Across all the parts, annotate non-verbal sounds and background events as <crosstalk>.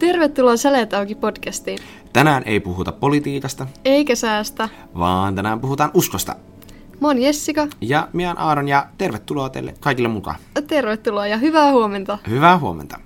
Tervetuloa Säleet auki podcastiin. Tänään ei puhuta politiikasta, Eikä säästä. vaan tänään puhutaan uskosta. Mä oon Jessica. Ja minä olen Aaron ja tervetuloa teille kaikille mukaan. Tervetuloa ja hyvää huomenta. Hyvää huomenta.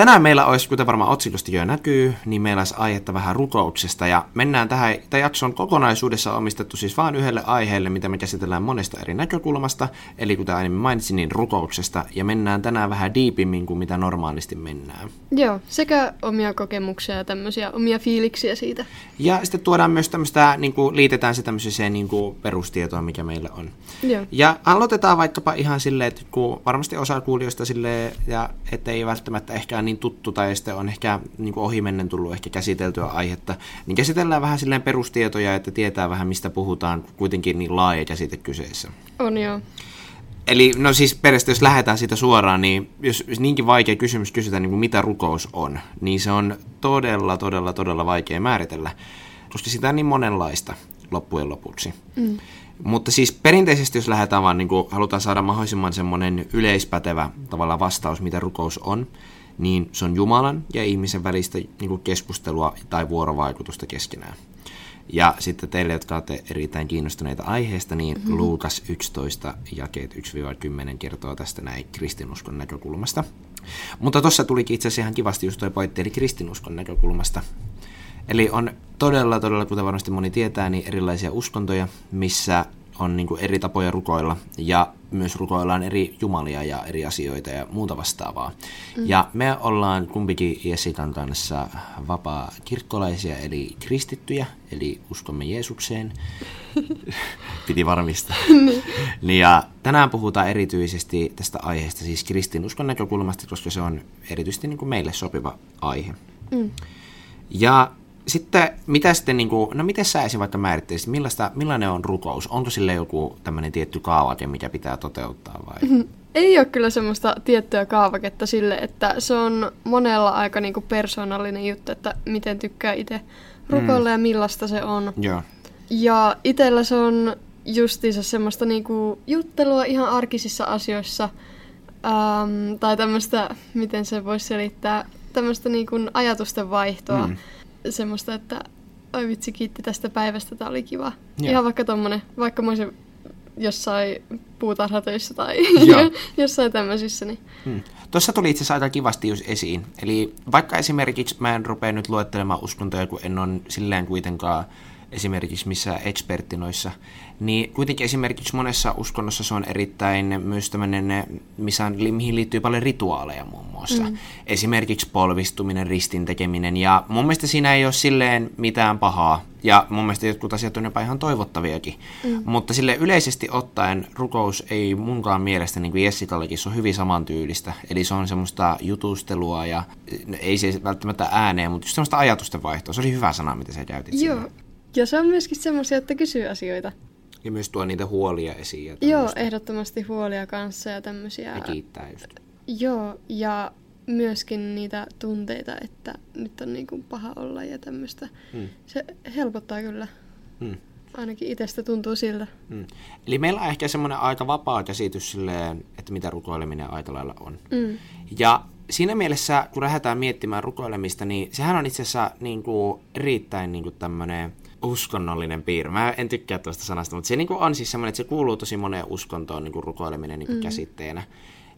Tänään meillä olisi, kuten varmaan otsikosta jo näkyy, niin meillä olisi aihetta vähän rukouksesta. Ja mennään tähän, tämä jakso on kokonaisuudessa omistettu siis vain yhdelle aiheelle, mitä me käsitellään monesta eri näkökulmasta. Eli kuten aiemmin mainitsin, niin rukouksesta. Ja mennään tänään vähän diipimmin kuin mitä normaalisti mennään. Joo, sekä omia kokemuksia ja tämmöisiä omia fiiliksiä siitä. Ja sitten tuodaan myös tämmöistä, niin kuin, liitetään se tämmöiseen niin kuin perustietoon, mikä meillä on. Joo. Ja aloitetaan vaikkapa ihan silleen, että kun varmasti osa kuulijoista silleen, ja ettei välttämättä ehkä niin tuttu tai sitten on ehkä niin kuin ohimennen tullut ehkä käsiteltyä aihetta, niin käsitellään vähän silleen perustietoja, että tietää vähän mistä puhutaan, kuitenkin niin laaja käsite kyseessä. On joo. Eli no siis periaatteessa jos lähdetään siitä suoraan, niin jos, jos niinkin vaikea kysymys kysytään, niin kuin mitä rukous on, niin se on todella, todella, todella vaikea määritellä, koska sitä on niin monenlaista loppujen lopuksi. Mm. Mutta siis perinteisesti, jos lähdetään vaan, niin kuin halutaan saada mahdollisimman semmoinen yleispätevä tavalla vastaus, mitä rukous on, niin se on Jumalan ja ihmisen välistä niin kuin keskustelua tai vuorovaikutusta keskenään. Ja sitten teille, jotka olette erittäin kiinnostuneita aiheesta, niin mm-hmm. Luukas 11 jakeet 1-10 kertoo tästä näin kristinuskon näkökulmasta. Mutta tuossa tulikin itse asiassa ihan kivasti just toi pointti, eli kristinuskon näkökulmasta. Eli on todella, todella, kuten varmasti moni tietää, niin erilaisia uskontoja, missä on niin eri tapoja rukoilla ja myös rukoillaan eri jumalia ja eri asioita ja muuta vastaavaa. Mm. Ja me ollaan kumpikin Jessikan kanssa vapaa kirkkolaisia eli kristittyjä, eli uskomme Jeesukseen. <laughs> Piti varmistaa. niin ja tänään puhutaan erityisesti tästä aiheesta, siis kristinuskon näkökulmasta, koska se on erityisesti niin meille sopiva aihe. Mm. Ja sitten, mitä sitten, niin kuin, no miten sä esim. vaikka määrittelisit, millaista, millainen on rukous? Onko sille joku tämmöinen tietty kaavake, mikä pitää toteuttaa vai? Ei ole kyllä semmoista tiettyä kaavaketta sille, että se on monella aika niinku persoonallinen juttu, että miten tykkää itse rukoilla mm. ja millaista se on. Joo. Ja itsellä se on justiinsa semmoista niinku juttelua ihan arkisissa asioissa. Ähm, tai tämmöistä, miten se voisi selittää, tämmöistä niinku ajatusten vaihtoa. Mm semmoista, että oi vitsi, kiitti tästä päivästä, tää oli kiva. Joo. Ihan vaikka tommonen, vaikka mä olisin jossain puutarhatöissä tai <laughs> jossain tämmöisissä. Niin. Hmm. Tuossa tuli itse asiassa aika kivasti just esiin. Eli vaikka esimerkiksi mä en rupea nyt luettelemaan uskontoja, kun en ole silleen kuitenkaan esimerkiksi missä ekspertti noissa, niin kuitenkin esimerkiksi monessa uskonnossa se on erittäin myös tämmöinen, missä on, mihin liittyy paljon rituaaleja muun muassa. Mm. Esimerkiksi polvistuminen, ristin tekeminen ja mun mielestä siinä ei ole silleen mitään pahaa. Ja mun mielestä jotkut asiat on jopa ihan toivottaviakin. Mm. Mutta sille yleisesti ottaen rukous ei munkaan mielestä, niin kuin Jessikallakin, se on hyvin samantyylistä. Eli se on semmoista jutustelua ja ei se välttämättä ääneen, mutta just semmoista ajatusten vaihtoa. Se oli hyvä sana, mitä sä käytit. Joo, siinä. Ja se on myöskin semmoisia, että kysyy asioita. Ja myös tuo niitä huolia esiin. Ja Joo, ehdottomasti huolia kanssa ja tämmöisiä. Ja kiittää just. Joo, ja myöskin niitä tunteita, että nyt on niin kuin paha olla ja tämmöistä. Hmm. Se helpottaa kyllä. Hmm. Ainakin itsestä tuntuu siltä. Hmm. Eli meillä on ehkä semmoinen aika vapaa käsitys silleen, että mitä rukoileminen aika lailla on. Hmm. Ja siinä mielessä, kun lähdetään miettimään rukoilemista, niin sehän on itse asiassa niin kuin, erittäin niin kuin tämmöinen uskonnollinen piirre. Mä en tykkää tuosta sanasta, mutta se niin on siis semmoinen, että se kuuluu tosi moneen uskontoon niin kuin rukoileminen niin kuin mm. käsitteenä.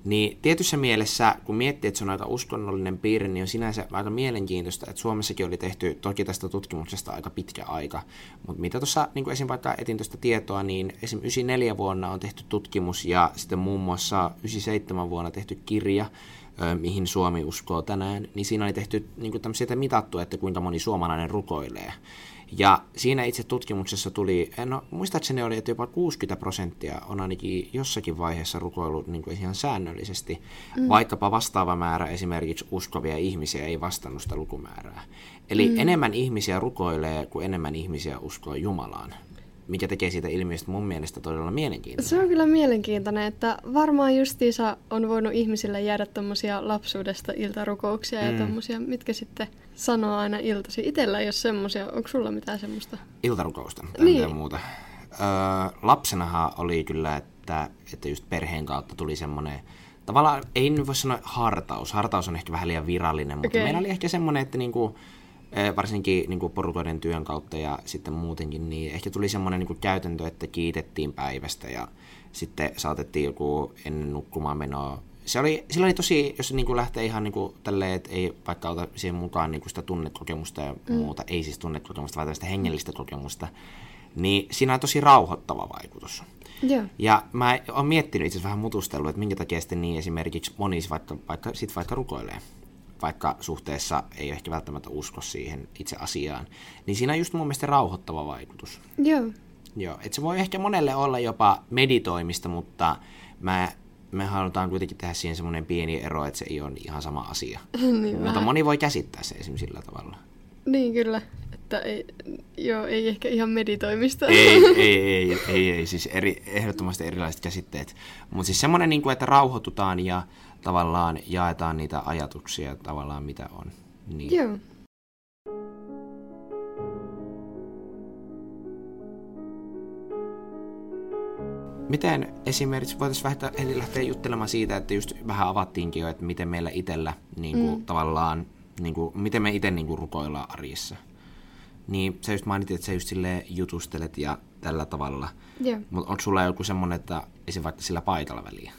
Niin tietyssä mielessä, kun miettii, että se on aika uskonnollinen piirre, niin on sinänsä aika mielenkiintoista, että Suomessakin oli tehty toki tästä tutkimuksesta aika pitkä aika. Mutta mitä tuossa, niin esim. vaikka etin tuosta tietoa, niin esim. 94 vuonna on tehty tutkimus ja sitten muun muassa 97 vuonna tehty kirja, mihin Suomi uskoo tänään, niin siinä oli tehty niin kuin tämmöisiä mitattu, että kuinka moni suomalainen rukoilee. Ja siinä itse tutkimuksessa tuli, no muistaakseni oli, että jopa 60 prosenttia on ainakin jossakin vaiheessa rukoillut niin kuin ihan säännöllisesti, mm. vaikkapa vastaava määrä esimerkiksi uskovia ihmisiä ei vastannut sitä lukumäärää. Eli mm. enemmän ihmisiä rukoilee kuin enemmän ihmisiä uskoo Jumalaan mikä tekee siitä ilmiöstä mun mielestä todella mielenkiintoinen. Se on kyllä mielenkiintoinen, että varmaan justiinsa on voinut ihmisille jäädä tommosia lapsuudesta iltarukouksia mm. ja tommosia, mitkä sitten sanoo aina iltasi. Itellä ei ole semmosia, onko sulla mitään semmoista? Iltarukousta tai niin. muuta. Öö, lapsenahan oli kyllä, että, että just perheen kautta tuli semmoinen tavallaan ei nyt voi sanoa hartaus. Hartaus on ehkä vähän liian virallinen, mutta Okei. meillä oli ehkä semmoinen, että niinku, eh, varsinkin niinku porukoiden työn kautta ja sitten muutenkin, niin ehkä tuli semmoinen niinku käytäntö, että kiitettiin päivästä ja sitten saatettiin joku ennen nukkumaan menoa. Se oli, sillä oli tosi, jos se niinku lähtee ihan niinku tälleen, että ei vaikka ota siihen mukaan niinku sitä tunnekokemusta ja mm. muuta, ei siis tunnekokemusta, vaan tällaista hengellistä kokemusta, niin siinä on tosi rauhoittava vaikutus. Joo. Ja mä oon miettinyt itse asiassa vähän mutustellut, että minkä takia sitten niin esimerkiksi moni vaikka, vaikka, sit vaikka rukoilee, vaikka suhteessa ei ehkä välttämättä usko siihen itse asiaan, niin siinä on just mun mielestä rauhoittava vaikutus. Joo. Joo, että se voi ehkä monelle olla jopa meditoimista, mutta mä, me halutaan kuitenkin tehdä siihen semmoinen pieni ero, että se ei ole ihan sama asia. <laughs> niin, mutta vähän. moni voi käsittää se esimerkiksi sillä tavalla. niin kyllä. Että ei, joo, ei ehkä ihan meditoimista. ei, ei, <laughs> ei, ei, ei, siis eri, ehdottomasti erilaiset käsitteet. Mutta siis semmoinen, niin kuin, että rauhoitutaan ja tavallaan jaetaan niitä ajatuksia tavallaan mitä on. Niin. Joo. Miten esimerkiksi voitaisiin vähän heti lähteä juttelemaan siitä, että just vähän avattiinkin jo, että miten meillä itsellä niin kuin, mm. tavallaan, niin kuin, miten me itse niin kuin, rukoillaan arjessa. Niin sä just mainitit, että sä just silleen jutustelet ja tällä tavalla. Joo. Mutta onko sulla joku semmonen, että ei se vaikka sillä paikalla väliä?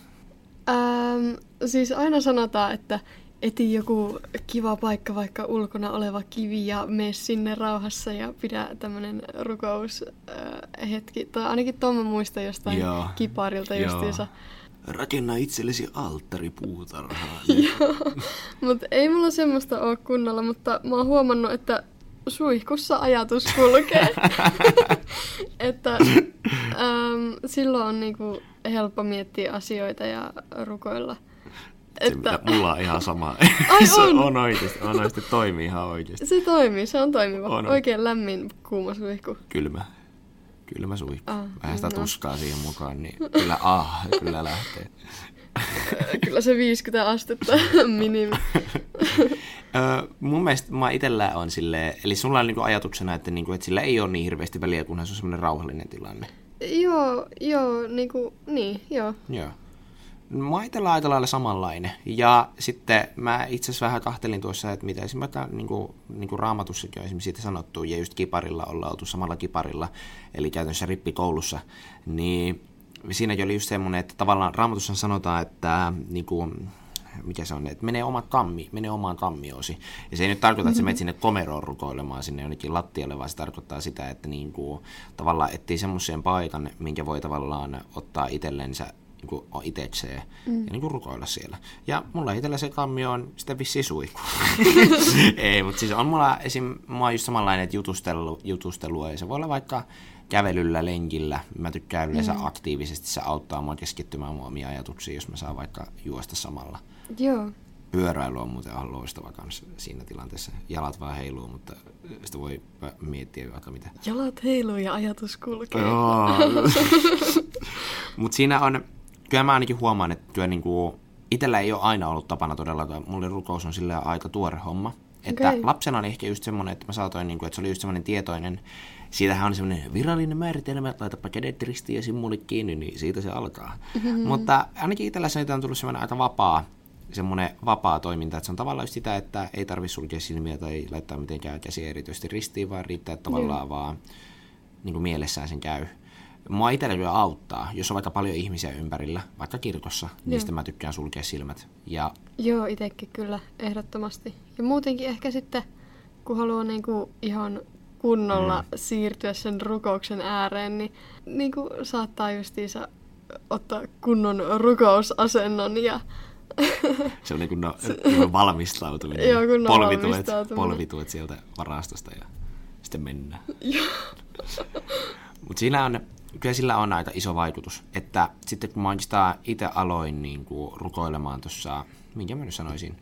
Ähm, siis aina sanotaan, että eti joku kiva paikka, vaikka ulkona oleva kivi ja mene sinne rauhassa ja pidä tämmönen rukoushetki. Tai ainakin tuon mä muistan jostain Joo. kiparilta Joo. justiinsa. Rakenna itsellesi alttari puutarhaan. <laughs> Mutta ei mulla semmoista ole kunnolla, mutta mä oon huomannut, että suihkussa ajatus kulkee. <laughs> <laughs> että äm, silloin on niinku helppo miettiä asioita ja rukoilla. Se, mitä, mulla on ihan sama. Ai <laughs> se on? on oikeasti, on oikeasti, toimii ihan oikeasti. Se toimii, se on toimiva. On, on. Oikein lämmin kuuma suihku. Kylmä. Kylmä suihku. Ah, Vähän sitä no. tuskaa siihen mukaan, niin <laughs> kyllä ah, kyllä lähtee. <laughs> Kyllä se 50 astetta minimi. Öö, mun mielestä mä itsellä on silleen, eli sulla on niinku ajatuksena, että, niinku, että sillä ei ole niin hirveästi väliä, kunhan se on semmoinen rauhallinen tilanne. Joo, joo, niinku, niin, joo. Joo. Mä on aika lailla samanlainen. Ja sitten mä itse asiassa vähän kahtelin tuossa, että mitä esimerkiksi niin kuin, niin kuin raamatussakin on esimerkiksi siitä sanottu, ja just kiparilla ollaan oltu samalla kiparilla, eli käytännössä rippikoulussa, niin siinäkin oli just semmoinen, että tavallaan raamatussa sanotaan, että niin kuin, mikä se on, että menee oma kammi, menee omaan kammiosi. Ja se ei nyt tarkoita, että sä menet sinne komeroon rukoilemaan sinne jonnekin lattialle, vaan se tarkoittaa sitä, että niin kuin, tavallaan etsii semmoisen paikan, minkä voi tavallaan ottaa itsellensä niin kuin itsekseen mm. ja niin kuin rukoilla siellä. Ja mulla itsellä se kammio on vissiin suihku. <laughs> ei, mutta siis on mulla esim. Mä oon just samanlainen, että jutustelu, jutustelua ja se voi olla vaikka kävelyllä, lenkillä. Mä tykkään yleensä mm. aktiivisesti, se auttaa mua keskittymään mun omiin ajatuksiin, jos mä saan vaikka juosta samalla. Joo. Pyöräily on muuten ihan loistava kanssa siinä tilanteessa. Jalat vaan heiluu, mutta sitä voi miettiä vaikka mitä. Jalat heiluu ja ajatus kulkee. Joo. <laughs> Mutta siinä on, kyllä mä ainakin huomaan, että kyllä niinku, itsellä ei ole aina ollut tapana todellakaan. Mulle rukous on sillä aika tuore homma. Että Okei. lapsena oli ehkä just semmoinen, että mä saatoin, niinku, että se oli just semmoinen tietoinen. Siitähän on semmoinen virallinen määritelmä, että laitapa kädet ristiin ja simmulit kiinni, niin siitä se alkaa. Mm-hmm. Mutta ainakin itsellä siitä on tullut semmoinen aika vapaa, semmoinen vapaa toiminta, että se on tavallaan just sitä, että ei tarvitse sulkea silmiä tai laittaa mitenkään käsiä erityisesti ristiin, vaan riittää, että tavallaan vaan niin kuin mielessään sen käy. Mua itsellä kyllä auttaa, jos on vaikka paljon ihmisiä ympärillä, vaikka kirkossa, niistä mä tykkään sulkea silmät. Ja Joo, itekin kyllä, ehdottomasti. Ja muutenkin ehkä sitten, kun haluaa niinku ihan kunnolla mm. siirtyä sen rukouksen ääreen, niin niinku saattaa justiinsa ottaa kunnon rukousasennon ja se on niin kuin no, se... valmistautuminen. Joo, kunnon polvituet, valmistautuminen. polvituet sieltä varastosta ja sitten mennään. Mutta siinä on, kyllä sillä on aika iso vaikutus, että sitten kun mä oikeastaan itse aloin niin kuin rukoilemaan tuossa, minkä mä nyt sanoisin,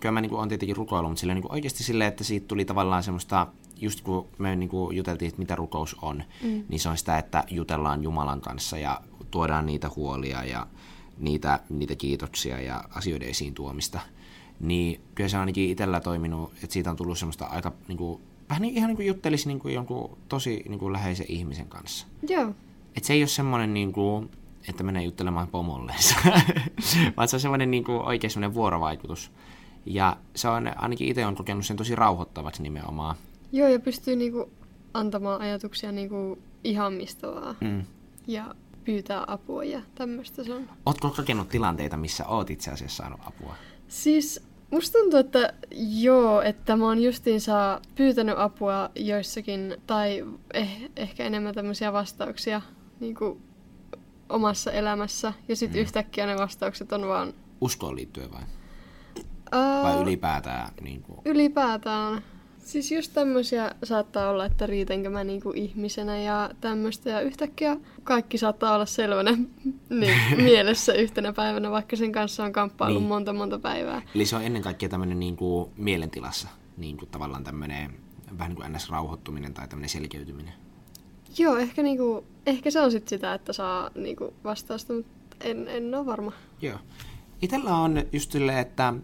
kyllä mä niin kuin, on tietenkin rukoillut, mutta sillä niin kuin oikeasti silleen, että siitä tuli tavallaan semmoista, just kun me niin kuin juteltiin, että mitä rukous on, mm. niin se on sitä, että jutellaan Jumalan kanssa ja tuodaan niitä huolia ja niitä, niitä kiitoksia ja asioiden esiin tuomista. Niin kyllä se on ainakin itsellä toiminut, että siitä on tullut semmoista aika niin kuin, vähän niin, ihan niin kuin juttelisi niin kuin jonkun tosi niin kuin läheisen ihmisen kanssa. joo, Et se ei ole semmoinen, niin kuin, että menee juttelemaan pomollensa, <laughs> vaan se on semmoinen niin kuin, oikein semmoinen vuorovaikutus. Ja se on, ainakin itse on kokenut sen tosi rauhoittavaksi nimenomaan. Joo, ja pystyy niinku antamaan ajatuksia niinku ihan mistä vaan. Mm. Ja pyytää apua ja tämmöistä se on. Ootko kokenut tilanteita, missä oot itse asiassa saanut apua? Siis musta tuntuu, että joo, että mä oon justiinsa pyytänyt apua joissakin, tai eh, ehkä enemmän tämmöisiä vastauksia niin kuin omassa elämässä, ja sitten mm. yhtäkkiä ne vastaukset on vaan... Uskoon liittyen vai? Uh, vai ylipäätään? Niin kuin... Ylipäätään. Siis just tämmöisiä saattaa olla, että riitenkö mä niinku ihmisenä ja tämmöistä. Ja yhtäkkiä kaikki saattaa olla selvänä <laughs> niin, <laughs> mielessä yhtenä päivänä, vaikka sen kanssa on kamppailu niin. monta monta päivää. Eli se on ennen kaikkea tämmöinen niinku mielentilassa, niinku tavallaan tämmöinen vähän niin kuin ns-rauhoittuminen tai tämmöinen selkeytyminen. Joo, ehkä, niinku, ehkä se on sitten sitä, että saa niinku vastausta, mutta en, en ole varma. Joo. Itellä on just silleen, että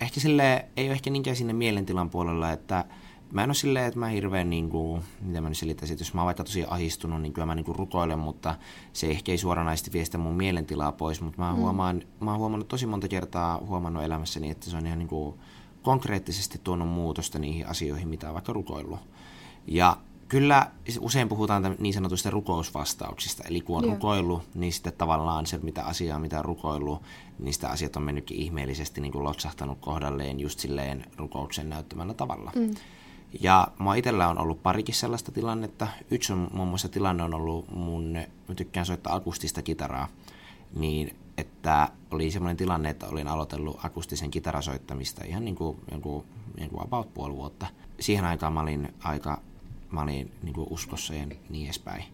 ehkä sille ei ole ehkä niinkään sinne mielentilan puolella, että mä en ole silleen, että mä hirveän niin kuin, mitä mä nyt selittäisin, että jos mä oon vaikka tosi ahistunut, niin kyllä mä niin kuin rukoilen, mutta se ehkä ei suoranaisesti vie sitä mun mielentilaa pois, mutta mä, mm. huomaan, mä oon huomannut tosi monta kertaa huomannut elämässäni, että se on ihan niin kuin konkreettisesti tuonut muutosta niihin asioihin, mitä on vaikka rukoillut. Ja kyllä usein puhutaan niin sanotuista rukousvastauksista, eli kun on yeah. rukoillut, niin sitten tavallaan se mitä asiaa, mitä on rukoillut, niistä asiat on mennytkin ihmeellisesti niin kuin loksahtanut kohdalleen just silleen rukouksen näyttämällä tavalla. Mm. Ja mä itsellä on ollut parikin sellaista tilannetta. Yksi on muun muassa tilanne on ollut mun, mä tykkään soittaa akustista kitaraa, niin että oli semmoinen tilanne, että olin aloitellut akustisen kitarasoittamista ihan niin kuin jonkun, jonkun about puoli vuotta. Siihen aikaan mä olin aika mä olin niin kuin uskossa ja niin edespäin.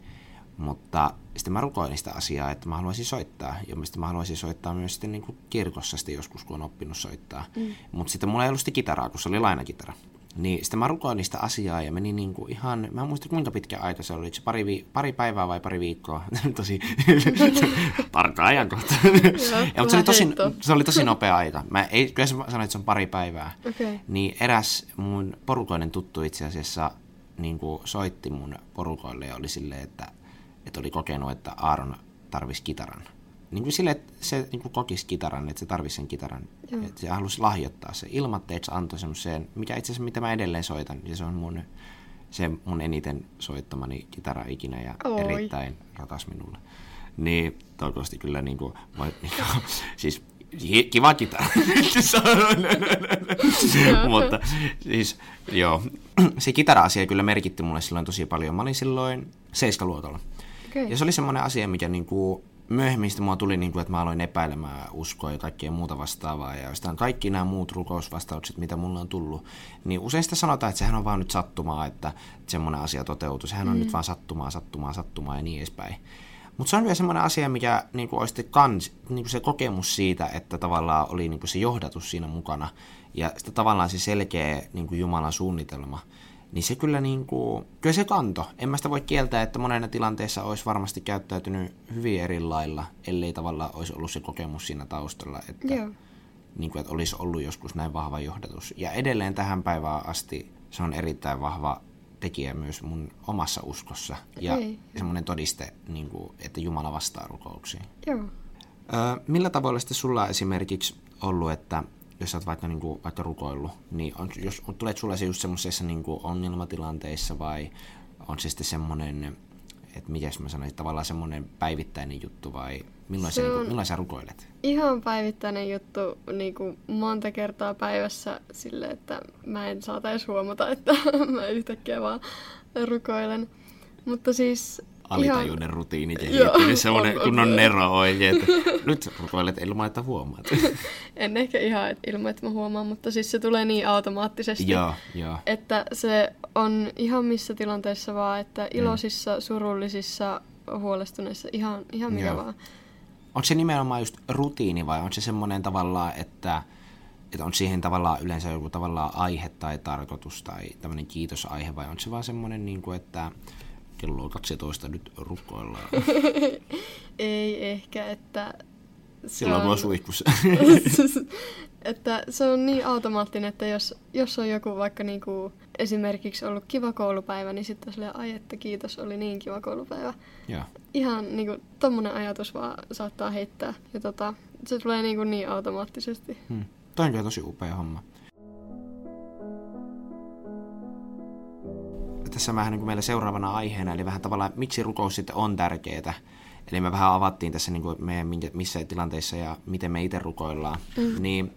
Mutta sitten mä rukoilin sitä asiaa, että mä haluaisin soittaa. Ja sitten mä haluaisin soittaa myös sitten niin kuin kirkossa sitten joskus, kun on oppinut soittaa. Mm. Mutta sitten mulla ei ollut sitä kitaraa, kun se oli lainakitara. Niin sitten mä rukoilin sitä asiaa ja meni niin kuin ihan, mä en muista kuinka pitkä aika se oli, se pari, vi- pari päivää vai pari viikkoa, <laughs> tosi <laughs> tarkka ajankohta. ja, mutta se oli, tosi, se oli tosi nopea aika. Mä ei, kyllä sanoin, että se on pari päivää. Okay. Niin eräs mun porukoinen tuttu itse asiassa niin kuin soitti mun porukoille ja oli silleen, että, että oli kokenut, että Aaron tarvisi kitaran. Niin kuin silleen, että se niin kuin kokisi kitaran, että se tarvisi sen kitaran. Joo. Että se halusi lahjoittaa se. Ilmatteeksi antoi semmoiseen, mikä itse asiassa mitä mä edelleen soitan, ja se on mun, se mun eniten soittamani kitara ikinä ja Oi. erittäin rakas minulle. Niin toivottavasti kyllä niin kuin, voi, <laughs> niin kuin, siis kiva kitara. <laughs> <laughs> Mutta siis joo, <clears throat> se kitara-asia kyllä merkitti mulle silloin tosi paljon. Mä olin silloin seiskaluokalla. Okay. Ja se oli semmoinen asia, mikä niinku, myöhemmin sitten mua tuli, niinku, että mä aloin epäilemään uskoa ja kaikkea muuta vastaavaa. Ja sitten kaikki nämä muut rukousvastaukset, mitä mulle on tullut, niin usein sitä sanotaan, että sehän on vaan nyt sattumaa, että semmoinen asia toteutuu. Sehän on mm. nyt vaan sattumaa, sattumaa, sattumaa ja niin edespäin. Mutta se on vielä semmoinen asia, mikä niin kuin olisi kans, niin kuin se kokemus siitä, että tavallaan oli niin kuin se johdatus siinä mukana ja sitten tavallaan se selkeä niin kuin Jumalan suunnitelma, niin se kyllä, niin kuin, kyllä se kanto. En mä sitä voi kieltää, että monena tilanteessa olisi varmasti käyttäytynyt hyvin eri lailla, ellei tavallaan olisi ollut se kokemus siinä taustalla, että, Joo. Niin kuin, että olisi ollut joskus näin vahva johdatus. Ja edelleen tähän päivään asti se on erittäin vahva tekijä myös mun omassa uskossa ja Ei. semmoinen todiste, niin kuin, että Jumala vastaa rukouksiin. Joo. Ö, millä tavoilla sitten sulla esimerkiksi ollut, että jos sä oot vaikka, niin kuin, vaikka rukoillut, niin on, jos tulet sulle se just semmoisessa niin ongelmatilanteissa vai on se sitten semmoinen, että miten mä sanoisin, tavallaan semmoinen päivittäinen juttu vai milloin, se niin kuin, milloin sä rukoilet? Ihan päivittäinen juttu niin kuin monta kertaa päivässä sille, että mä en saata edes huomata, että <laughs> mä yhtäkkiä vaan rukoilen. Mutta siis alitajuinen ihan... rutiini kehittynyt, semmoinen kunnon nero oikein, että <laughs> nyt rukoilet ilman, että huomaat. <laughs> en ehkä ihan että ilman, että mä huomaan, mutta siis se tulee niin automaattisesti, joo, joo. että se on ihan missä tilanteessa vaan, että mm. iloisissa, mm. surullisissa, huolestuneissa, ihan, ihan mikä vaan. Onko se nimenomaan just rutiini vai on se semmoinen tavallaan, että, että on siihen tavallaan yleensä joku tavallaan aihe tai tarkoitus tai tämmöinen kiitosaihe vai on se vaan semmoinen, niin kuin, että kello 12 nyt rukoillaan. <laughs> Ei ehkä, että Silloin on suihkussa. <laughs> että se on niin automaattinen, että jos, jos on joku vaikka niinku esimerkiksi ollut kiva koulupäivä, niin sitten silleen, ai että kiitos, oli niin kiva koulupäivä. Joo. Ihan niinku tommonen ajatus vaan saattaa heittää. Ja tota, se tulee niinku niin automaattisesti. Hmm. Toi on kyllä tosi upea homma. Tässä vähän niin kuin meillä seuraavana aiheena, eli vähän tavallaan, miksi rukous sitten on tärkeää. Eli me vähän avattiin tässä niin kuin meidän missä tilanteissa ja miten me itse rukoillaan. Mm. Niin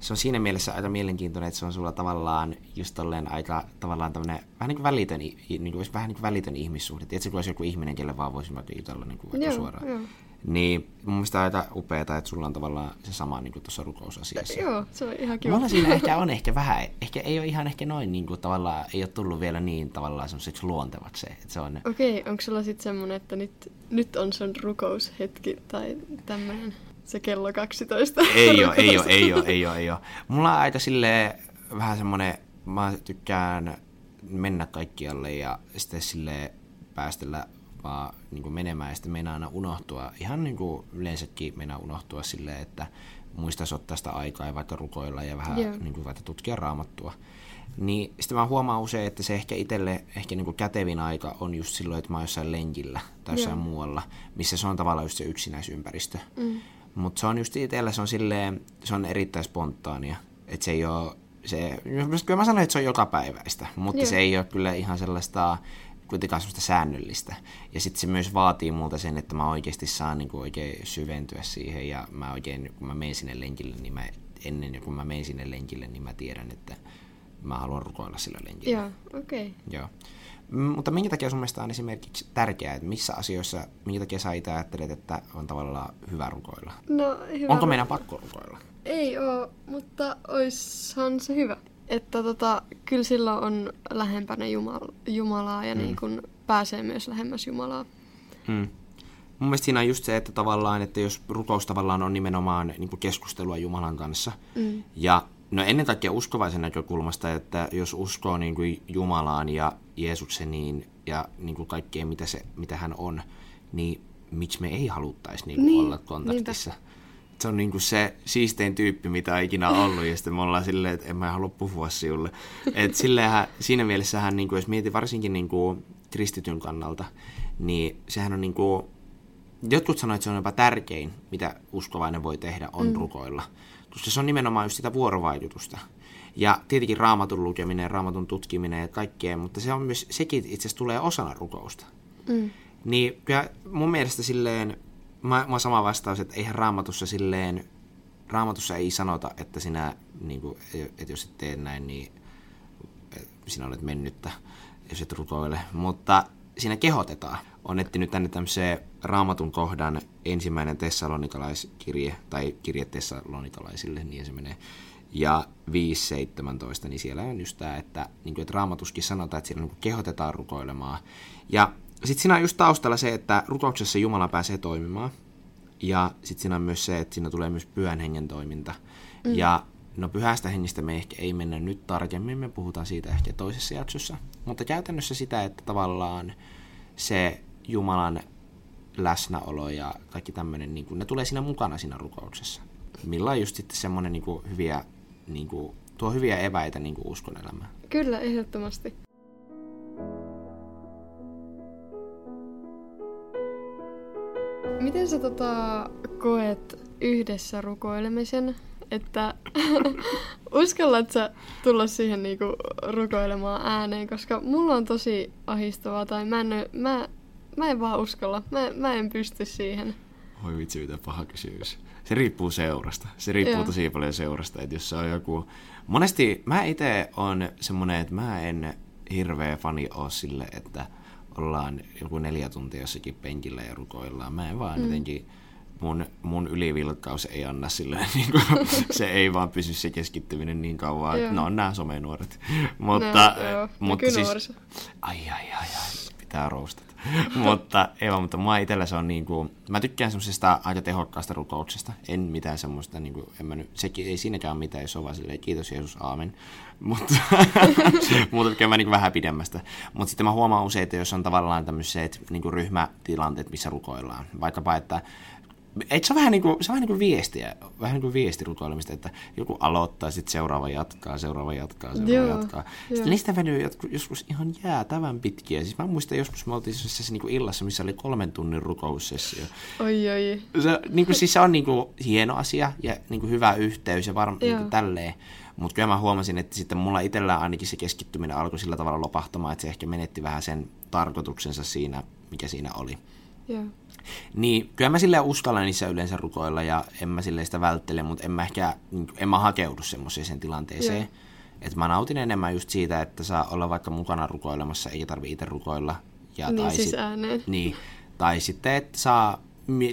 se on siinä mielessä aika mielenkiintoinen, että se on sulla tavallaan just tolleen aika tavallaan tämmöinen vähän niin kuin välitön, niin kuin, vähän niin kuin välitön ihmissuhde. Tiedätkö, kun olisi joku ihminen, kelle vaan voisi vaikka jutella niin kuin vaikka joo, suoraan. Joo. Niin mun mielestä aika upeeta, että sulla on tavallaan se sama niin kuin tuossa rukousasiassa. Joo, se on ihan kiva. Mulla siinä ehkä on ehkä vähän, ehkä ei ole ihan ehkä noin niin kuin tavallaan, ei ole tullut vielä niin tavallaan semmoiseksi luontevaksi se, että se on... Okei, okay, onko sulla sitten semmoinen, että nyt, nyt on sun rukoushetki tai tämmöinen? Se kello 12. Ei ole, ei ole, ei ole, ei ole, ei ole. Mulla on aika silleen vähän semmoinen, mä tykkään mennä kaikkialle ja sitten sille päästellä vaan niin kuin menemään ja sitten meinaa aina unohtua. Ihan niin kuin yleensäkin meinaa unohtua silleen, että muistaisi ottaa sitä aikaa ja vaikka rukoilla ja vähän yeah. niin kuin vaikka tutkia raamattua. Niin sitten mä huomaan usein, että se ehkä itselle ehkä niin kuin kätevin aika on just silloin, että mä oon jossain lenkillä tai jossain yeah. muualla, missä se on tavallaan just se yksinäisympäristö. Mm. Mutta se on just itsellä, se on silleen, se on erittäin spontaania. Että se ei ole, se, kyllä mä sanoin, että se on joka päiväistä, mutta Joo. se ei ole kyllä ihan sellaista kuitenkaan sellaista säännöllistä. Ja sitten se myös vaatii multa sen, että mä oikeasti saan niin kuin oikein syventyä siihen ja mä oikein, kun mä menen sinne lenkille, niin mä ennen kuin mä menen sinne lenkille, niin mä tiedän, että mä haluan rukoilla sillä lenkillä. Joo, okei. Okay. Joo. Mutta minkä takia sun mielestä on esimerkiksi tärkeää, että missä asioissa, minkä takia sä itse ajattelet, että on tavallaan hyvä rukoilla? No, hyvä. Onko meidän pakko rukoilla? Ei oo, mutta oishan se hyvä. Että tota, kyllä silloin on lähempänä Jumal- Jumalaa ja mm. niin kun pääsee myös lähemmäs Jumalaa. Mm. Mun mielestä siinä on just se, että tavallaan, että jos rukous tavallaan on nimenomaan niin keskustelua Jumalan kanssa, mm. ja No ennen kaikkea uskovaisen näkökulmasta, että jos uskoo niin kuin Jumalaan ja Jeesuksen niin, ja niin kuin kaikkeen, mitä, se, mitä hän on, niin miksi me ei haluttaisi niin kuin niin, olla kontaktissa? Niinpä. Se on niin kuin se siistein tyyppi, mitä on ikinä ollut, ja sitten me ollaan silleen, että en mä halua puhua sinulle. Et silleenhän, siinä mielessähän, niin kuin, jos mietit varsinkin niin kuin kristityn kannalta, niin sehän on niin kuin, jotkut sanoivat, että se on jopa tärkein, mitä uskovainen voi tehdä, on mm. rukoilla koska se on nimenomaan just sitä vuorovaikutusta. Ja tietenkin raamatun lukeminen, raamatun tutkiminen ja kaikkea, mutta se on myös, sekin itse asiassa tulee osana rukousta. Mm. Niin kyllä mun mielestä silleen, mä, mä sama vastaus, että eihän raamatussa silleen, raamatussa ei sanota, että sinä, niin kuin, että jos et tee näin, niin sinä olet mennyttä, jos et rukoile. Mutta siinä kehotetaan. On etsinyt tänne tämmöiseen raamatun kohdan ensimmäinen tessalonikalaiskirje, tai kirje tessalonikalaisille, niin se menee. Ja 5.17, niin siellä on just tämä, että, niin kuin, että raamatuskin sanotaan, että siellä niin kehotetaan rukoilemaan. Ja sitten siinä on just taustalla se, että rukouksessa Jumala pääsee toimimaan. Ja sitten siinä on myös se, että siinä tulee myös pyhän hengen toiminta. Mm. Ja no pyhästä hengistä me ehkä ei mennä nyt tarkemmin, me puhutaan siitä ehkä toisessa jaksossa. Mutta käytännössä sitä, että tavallaan se Jumalan läsnäolo ja kaikki tämmöinen, niin ne tulee siinä mukana siinä rukouksessa. Millä on just sitten semmoinen niin hyviä, niin kuin, tuo hyviä eväitä niin uskon elämään. Kyllä, ehdottomasti. Miten sä tota, koet yhdessä rukoilemisen? Että <laughs> uskallat sä tulla siihen niinku rukoilemaan ääneen, koska mulla on tosi ahistavaa tai mä en, mä Mä en vaan uskalla. Mä, mä en pysty siihen. Oi vitsi, mitä paha kysymys. Se riippuu seurasta. Se riippuu Joo. tosi paljon seurasta. Että jos se on joku... Monesti mä itse on semmonen, että mä en hirveä fani ole sille, että ollaan joku neljä tuntia jossakin penkillä ja rukoillaan. Mä en vaan mm. jotenkin mun, mun ylivilkkaus ei anna sille, <laughs> niin kuin, se ei vaan pysy se keskittyminen niin kauan, että ne on nämä somenuoret. mutta, no, mutta siis, ai, ai, ai, ai, pitää roustata. <laughs> mutta, ei vaan, mutta mua itsellä se on niin kuin, mä tykkään semmoisesta aika tehokkaasta rukouksesta, en mitään semmoista, niin kuin, en mä nyt, sekin ei siinäkään ole mitään, jos on vaan silleen, kiitos Jeesus, aamen. <laughs> Mutta, mutta tykkään mä niin vähän pidemmästä. Mutta sitten mä huomaan usein, että jos on tavallaan tämmöiset niin kuin ryhmätilanteet, missä rukoillaan, vaikkapa, että Eikö se ole vähän niin kuin, se on vähän niin kuin viestiä, vähän niin kuin viestirukoilemista, että joku aloittaa, sitten seuraava jatkaa, seuraava jatkaa, seuraava Joo, jatkaa. Sitten niistä venyy joskus ihan jäätävän pitkiä. Siis mä muistan joskus me oltiin sellaisessa niin kuin illassa, missä oli kolmen tunnin rukoussessio. Oi, oi. Se, niin kuin, siis se on niin kuin, hieno asia ja niin kuin, hyvä yhteys ja varm, niin kuin, tälleen. Mutta kyllä mä huomasin, että sitten mulla itsellään ainakin se keskittyminen alkoi sillä tavalla lopahtamaan, että se ehkä menetti vähän sen tarkoituksensa siinä, mikä siinä oli. Joo. Niin, kyllä mä silleen uskallan niissä yleensä rukoilla ja en mä silleen sitä välttele, mutta en mä ehkä, niin kuin, en mä hakeudu semmoiseen tilanteeseen. Joo. Että mä nautin enemmän just siitä, että saa olla vaikka mukana rukoilemassa, eikä tarvi itse rukoilla. Ja, Niin, tai siis sit- ääneen. Niin, tai sitten, että saa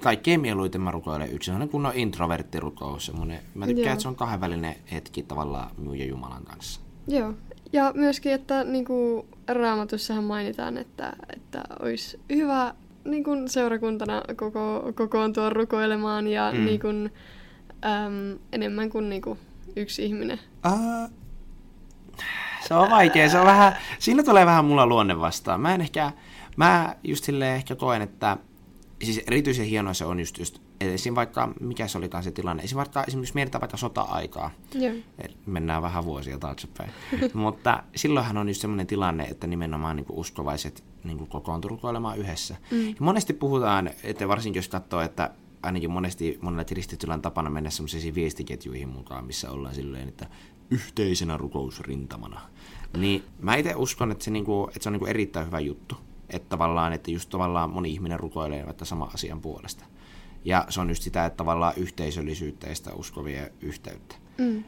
kaikkein mieluiten mä rukoilen yksin, semmoinen kunnon introverttirukous, semmoinen, mä tykkään, Joo. että se on kahdenvälinen hetki tavallaan minun ja Jumalan kanssa. Joo. Ja myöskin, että niinku, raamatussahan mainitaan, että, että olisi hyvä niin kuin seurakuntana koko, kokoontua rukoilemaan ja Mm. niin kuin, äm, enemmän kuin, niin kuin yksi ihminen. Uh, se on vaikea, se on vähän, siinä tulee vähän mulla luonne vastaan. Mä en ehkä, mä just silleen ehkä koen, että siis erityisen hienoa se on just, just esim. vaikka, mikä se olikaan se tilanne, esim. vaikka, esimerkiksi mietitään vaikka sota-aikaa, Joo. Mennään vähän vuosia taaksepäin. <laughs> Mutta silloinhan on just semmoinen tilanne, että nimenomaan niin uskovaiset niin kokoontuu rukoilemaan yhdessä. Mm. Ja monesti puhutaan, että varsinkin jos katsoo, että ainakin monesti monella kristityllä on tapana mennä semmoisiin viestiketjuihin mukaan, missä ollaan silleen, että yhteisenä rukousrintamana. Niin mä itse uskon, että se, niinku, että se on niinku erittäin hyvä juttu. Että tavallaan, että just tavallaan moni ihminen rukoilee vaikka sama asian puolesta. Ja se on just sitä, että tavallaan yhteisöllisyyttä ja sitä uskovien yhteyttä. Mm.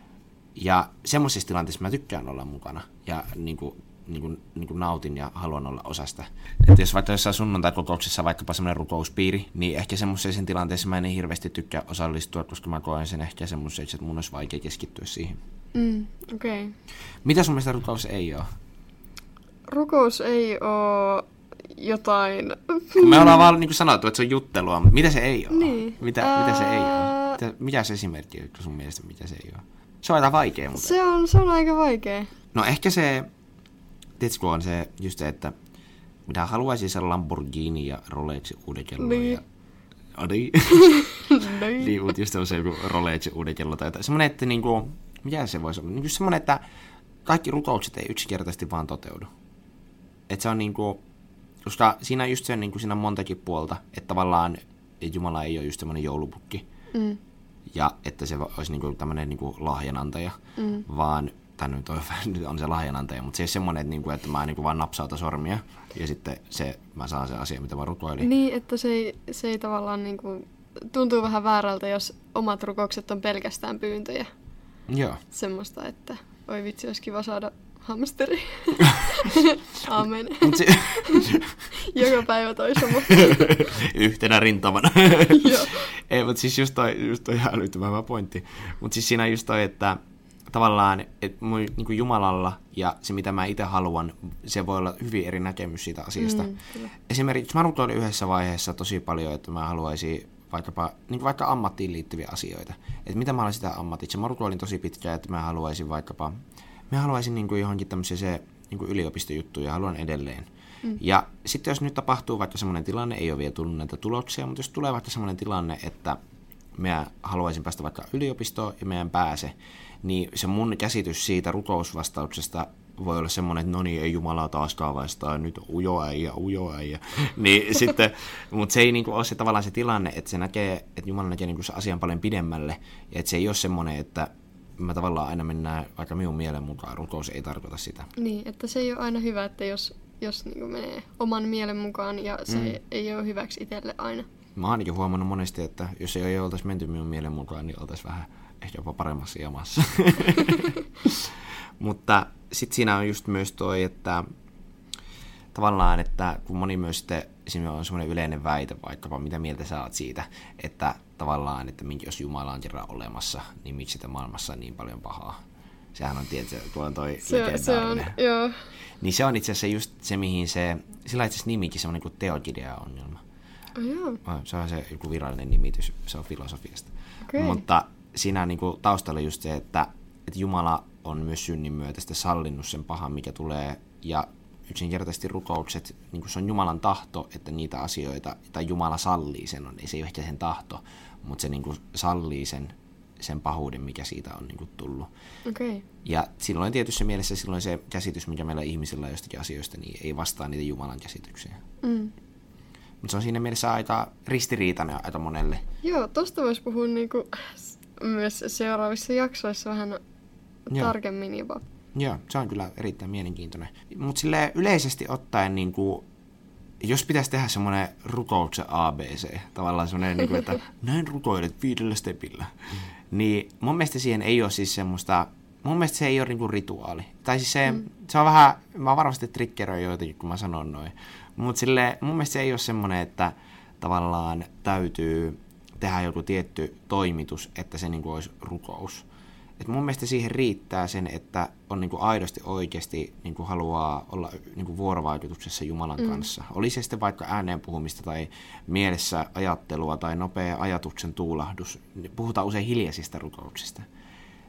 Ja semmoisissa tilanteissa mä tykkään olla mukana ja niin kuin, niin kuin, niin kuin nautin ja haluan olla osa sitä. Että jos vaikka jossain sunnuntai-kokouksessa vaikkapa semmoinen rukouspiiri, niin ehkä semmoisessa tilanteessa mä en niin hirveästi tykkää osallistua, koska mä koen sen ehkä semmoiseksi, että mun olisi vaikea keskittyä siihen. Mm. Okei. Okay. Mitä sun mielestä rukous ei ole? Rukous ei ole jotain... Me ollaan vaan niin kuin sanottu, että se on juttelua, mutta mitä se ei ole? Niin. Mitä, mitä se ei ole? Ää- Mitä, mikä se esimerkki on sun mielestä, mitä se ei ole? Se on aika vaikea, mutta... Se on, se on aika vaikea. No ehkä se, tiedätkö, on se just se, että mitä haluaisi se Lamborghini ja Rolex uuden kello. Niin. Ja, oh, <laughs> niin. Noin. niin, mutta just se joku Rolex uuden kello tai jotain. Semmoinen, että niinku, mikä se voisi olla? Niin just semmoinen, että kaikki rukoukset ei yksinkertaisesti vaan toteudu. Että se on niinku, koska siinä on just se, niinku, siinä on montakin puolta, että tavallaan Jumala ei ole just semmoinen joulupukki, Mm. ja että se olisi niinku tämmöinen niinku lahjanantaja, Mm. vaan, tai nyt on, <laughs> nyt on se lahjanantaja, mutta ole semmoinen, että, niinku, että mä niinku vaan napsautan sormia ja sitten se, mä saan sen asian, mitä mä rukoilin. Niin, että se ei, se ei tavallaan niinku, tuntuu vähän väärältä, jos omat rukoukset on pelkästään pyyntöjä. Joo. Semmoista, että oi vitsi, olisi kiva saada hamsteri. <laughs> Amen. Se, <laughs> Joka päivä toi sama. yhtenä rintamana. Joo. ei, mutta siis just toi, just toi ihan älyttömän hyvä pointti. Mutta siis siinä just toi, että tavallaan, että mun, niin kuin Jumalalla ja se, mitä mä itse haluan, se voi olla hyvin eri näkemys siitä asiasta. Mm, kyllä. Esimerkiksi mä rukoilin yhdessä vaiheessa tosi paljon, että mä haluaisin vaikkapa, niin kuin vaikka ammattiin liittyviä asioita. Että mitä mä haluaisin sitä ammatissa. Mä rukoilin tosi pitkään, että mä haluaisin vaikkapa, mä haluaisin niin kuin johonkin tämmöisiä se niin kuin yliopistojuttuja, haluan edelleen. Mm. Ja sitten jos nyt tapahtuu vaikka semmoinen tilanne, ei ole vielä tullut näitä tuloksia, mutta jos tulee vaikka semmoinen tilanne, että mä haluaisin päästä vaikka yliopistoon ja meidän pääse, niin se mun käsitys siitä rukousvastauksesta voi olla semmoinen, että no niin, ei Jumala taaskaan vastaa, nyt ujo äijä, ujo äijä. <laughs> niin sitten, mutta se ei niinku ole se tavallaan se tilanne, että se näkee, että Jumala näkee niinku se asian paljon pidemmälle, ja että se ei ole semmoinen, että mä tavallaan aina mennään vaikka minun mielen mukaan, rukous ei tarkoita sitä. Niin, että se ei ole aina hyvä, että jos, jos niinku menee oman mielen mukaan ja se mm. ei ole hyväksi itselle aina. Mä oon ainakin huomannut monesti, että jos ei oltaisi menty minun mielen mukaan, niin oltaisiin vähän ehkä jopa paremmassa jamassa. <laughs> Mutta sitten siinä on just myös toi, että tavallaan, että kun moni myös sitten, esimerkiksi on semmoinen yleinen väite vaikkapa, mitä mieltä sä oot siitä, että tavallaan, että minkä jos Jumala on kerran olemassa, niin miksi sitä maailmassa on niin paljon pahaa. Sehän on tietysti, tuo on toi Se, se on, joo. Niin se on itse asiassa just se, mihin se, sillä on itse asiassa nimikin semmoinen kuin teogidea-ongelma. Oh, joo. Se on se joku virallinen nimitys, se on filosofiasta. Okei. Mutta siinä niin kuin, taustalla just se, että, että Jumala on myös synnin myötä sitten sallinnut sen pahan, mikä tulee, ja yksinkertaisesti rukoukset, niin kuin se on Jumalan tahto, että niitä asioita, tai Jumala sallii sen, on, ei se ei ole ehkä sen tahto, mutta se niin kuin sallii sen, sen pahuuden, mikä siitä on niin kuin tullut. Okei. Ja silloin tietyssä mielessä silloin se käsitys, mikä meillä ihmisillä on jostakin asioista, niin ei vastaa niitä Jumalan käsityksiä. Mm. Mutta se on siinä mielessä aika ristiriitainen aika monelle. Joo, tosta voisi puhua niinku myös seuraavissa jaksoissa vähän Joo. tarkemmin jopa. Joo, se on kyllä erittäin mielenkiintoinen. Mutta sille yleisesti ottaen, niin kuin, jos pitäisi tehdä semmoinen rukouksen ABC, tavallaan semmoinen, niin kuin, että <laughs> näin rukoilet viidellä stepillä, niin mun mielestä siihen ei ole siis semmoista, mun mielestä se ei ole niinku rituaali. Tai siis se, mm. se on vähän, mä varmasti triggeröin joitakin, kun mä sanon noin. Mutta sille mun mielestä se ei ole semmoinen, että tavallaan täytyy tehdä joku tietty toimitus, että se niinku olisi rukous. Et mun mielestä siihen riittää sen, että on niinku aidosti oikeasti niinku haluaa olla niinku vuorovaikutuksessa Jumalan mm. kanssa. Oli se sitten vaikka ääneen puhumista tai mielessä ajattelua tai nopea ajatuksen tuulahdus. Puhutaan usein hiljaisista rukouksista.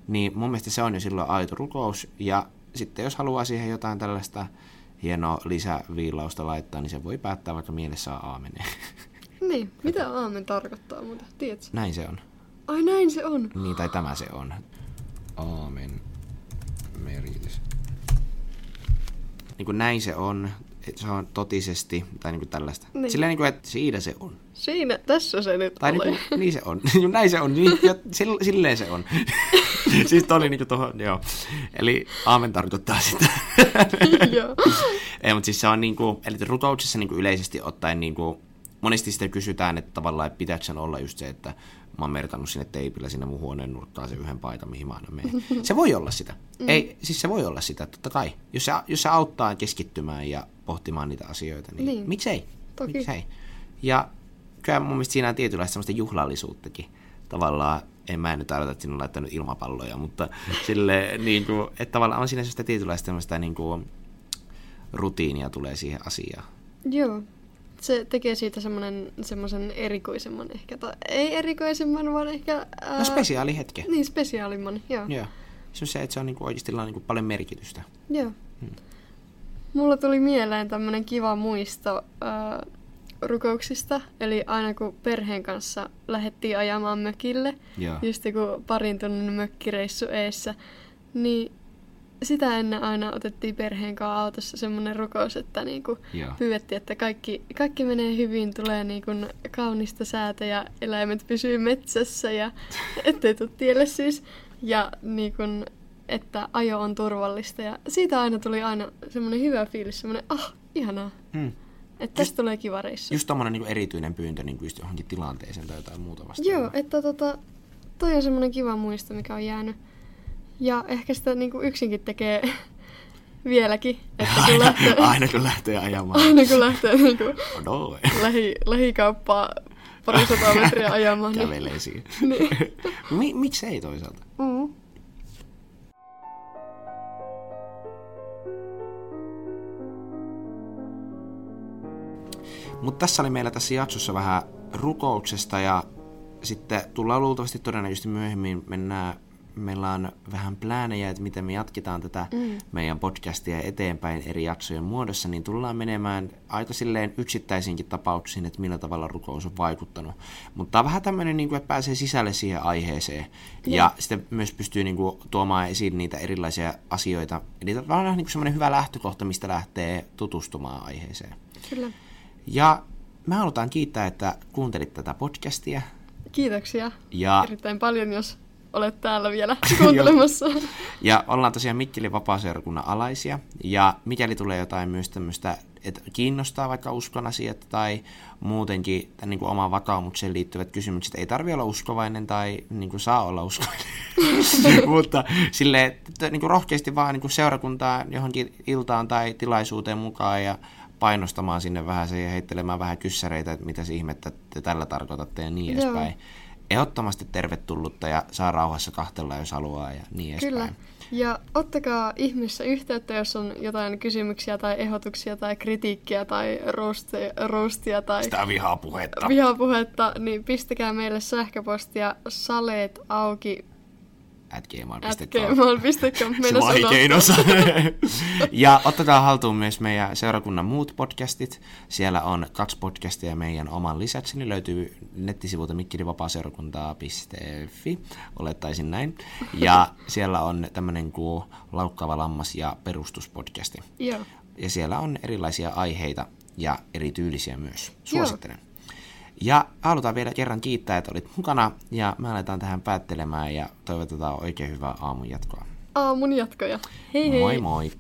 Niin mun mielestä se on jo silloin aito rukous. Ja sitten jos haluaa siihen jotain tällaista hienoa lisäviilausta laittaa, niin se voi päättää vaikka mielessä aameneen. <laughs> Niin, mitä aamen tarkoittaa muuten, tiedätkö? Näin se on. Ai näin se on. Niin, tai tämä se on. Aamen merkitys. Niin kuin näin se on, se on totisesti, tai niin kuin tällaista. Niin. Silleen niin kuin, että siinä se on. Siinä, tässä se nyt Tai niin, oli. kuin, niin se on. <laughs> Niin, näin se on. Niin, sill- silleen se on. <laughs> siis toi oli niin kuin tohon, joo. Eli aamen tarkoittaa sitä. <laughs> Joo. Ei, mutta siis se on niin kuin, eli rukouksessa niin kuin yleisesti ottaen niin kuin, monesti sitä kysytään, että tavallaan että pitääkö sen olla just se, että mä oon merkannut sinne teipillä sinne mun huoneen nurkkaan se yhden paikan, mihin mä aina menen. Se voi olla sitä. Mm. Ei, siis se voi olla sitä, totta kai. Jos se, jos se auttaa keskittymään ja pohtimaan niitä asioita, niin, Niin. miksei? Toki. Miksei? Ja kyllä mun mielestä siinä on tietynlaista semmoista juhlallisuuttakin. Tavallaan, en mä en nyt tarkoita, että sinne on laittanut ilmapalloja, mutta sille, niin kuin, että tavallaan on siinä semmoista tietynlaista semmoista niin kuin, rutiinia tulee siihen asiaan. Joo. Se tekee siitä semmoinen, semmoisen erikoisemman ehkä, tai ei erikoisemman, vaan ehkä... Ää, No spesiaali hetke. Niin, spesiaalimman, joo. Joo. Se on se, että se on niin kuin oikeasti niin kuin paljon merkitystä. Joo. Mulla tuli mieleen tämmönen kiva muisto ää, rukouksista, eli aina kun perheen kanssa lähdettiin ajamaan mökille, Joo. just joku parin tunnin mökkireissu eessä, niin sitä ennen aina otettiin perheen kanssa autossa semmoinen rukous, että niinku Joo. pyydettiin, että kaikki, kaikki menee hyvin, tulee niinku kaunista säätä ja eläimet pysyy metsässä ja <laughs> ettei tule tielle siis. Ja niinku, että ajo on turvallista ja siitä aina tuli aina semmoinen hyvä fiilis, semmoinen ah, ihanaa. Mm. Että tästä tulee kiva reissu. Just tommonen niin erityinen pyyntö niin kuin just johonkin tilanteeseen tai jotain muuta vastaavaa. Joo, että tota, toi on semmoinen kiva muisto, mikä on jäänyt. Ja ehkä sitä niinku yksinkin tekee <laughs> vieläkin, että kun aina, lähtee, <laughs> aina kun lähtee ajamaan. aina kun lähtee niinku <laughs> No, lähi, lähikauppaa pari sataa metriä ajamaan. Niin, Kävelee siihen. niin. Mi- miksei toisaalta? Mm. Mutta tässä oli meillä tässä jaksossa vähän rukouksesta ja sitten tullaan luultavasti todennäköisesti myöhemmin mennään, meillä on vähän pläänejä, että miten me jatketaan tätä mm. meidän podcastia eteenpäin eri jaksojen muodossa, niin tullaan menemään aika silleen yksittäisiinkin tapauksiin, että millä tavalla rukous on vaikuttanut. Mutta tämä on vähän tämmöinen, niin kuin, että pääsee sisälle siihen aiheeseen ja sitten myös pystyy niin kuin, tuomaan esiin niitä erilaisia asioita. Eli tämä on vähän niin semmoinen hyvä lähtökohta, mistä lähtee tutustumaan aiheeseen. Kyllä. Ja me halutaan kiittää, että kuuntelit tätä podcastia. Kiitoksia Ja, erittäin paljon, jos olet täällä vielä <laughs> kuuntelemassa. ja ollaan tosiaan Mikkelin vapaaseurakunnan alaisia. Ja mikäli tulee jotain myös tämmöistä, että kiinnostaa vaikka uskon asiat tai muutenkin tämän niin kuin omaan vakaumukseen liittyvät kysymykset, ei tarvi olla uskovainen tai niin kuin saa olla uskovainen. <laughs> Mutta sille että niin kuin rohkeasti vaan niin kuin seurakuntaa johonkin iltaan tai tilaisuuteen mukaan ja painostamaan sinne vähän ja heittelemään vähän kyssäreitä, että mitä se ihmettä te tällä tarkoitatte ja niin Joo. edespäin. Ehdottomasti tervetullutta ja saa rauhassa kahtella, jos haluaa ja niin Kyllä. edespäin. Ja ottakaa ihmeessä yhteyttä, jos on jotain kysymyksiä tai ehdotuksia tai kritiikkiä tai roastia tai Sitä vihaa puhetta. vihapuhetta, niin pistäkää meille sähköpostia saleet auki at gmail.com. At vaikein osa. ja ottakaa haltuun myös meidän seurakunnan muut podcastit. Siellä on kaksi podcastia meidän oman lisäksi. Ne löytyy nettisivulta mikkelivapaaseurakuntaa.fi, olettaisin näin. Ja <laughs> siellä on tämmöinen kuin Laukkaava lammas ja perustuspodcasti. Joo. Ja siellä on erilaisia aiheita ja erityylisiä myös. Suosittelen. Ja halutaan vielä kerran kiittää, että olit mukana ja me aletaan tähän päättelemään ja toivotetaan oikein hyvää aamun jatkoa. Aamun jatkoja. Hei hei. Moi moi!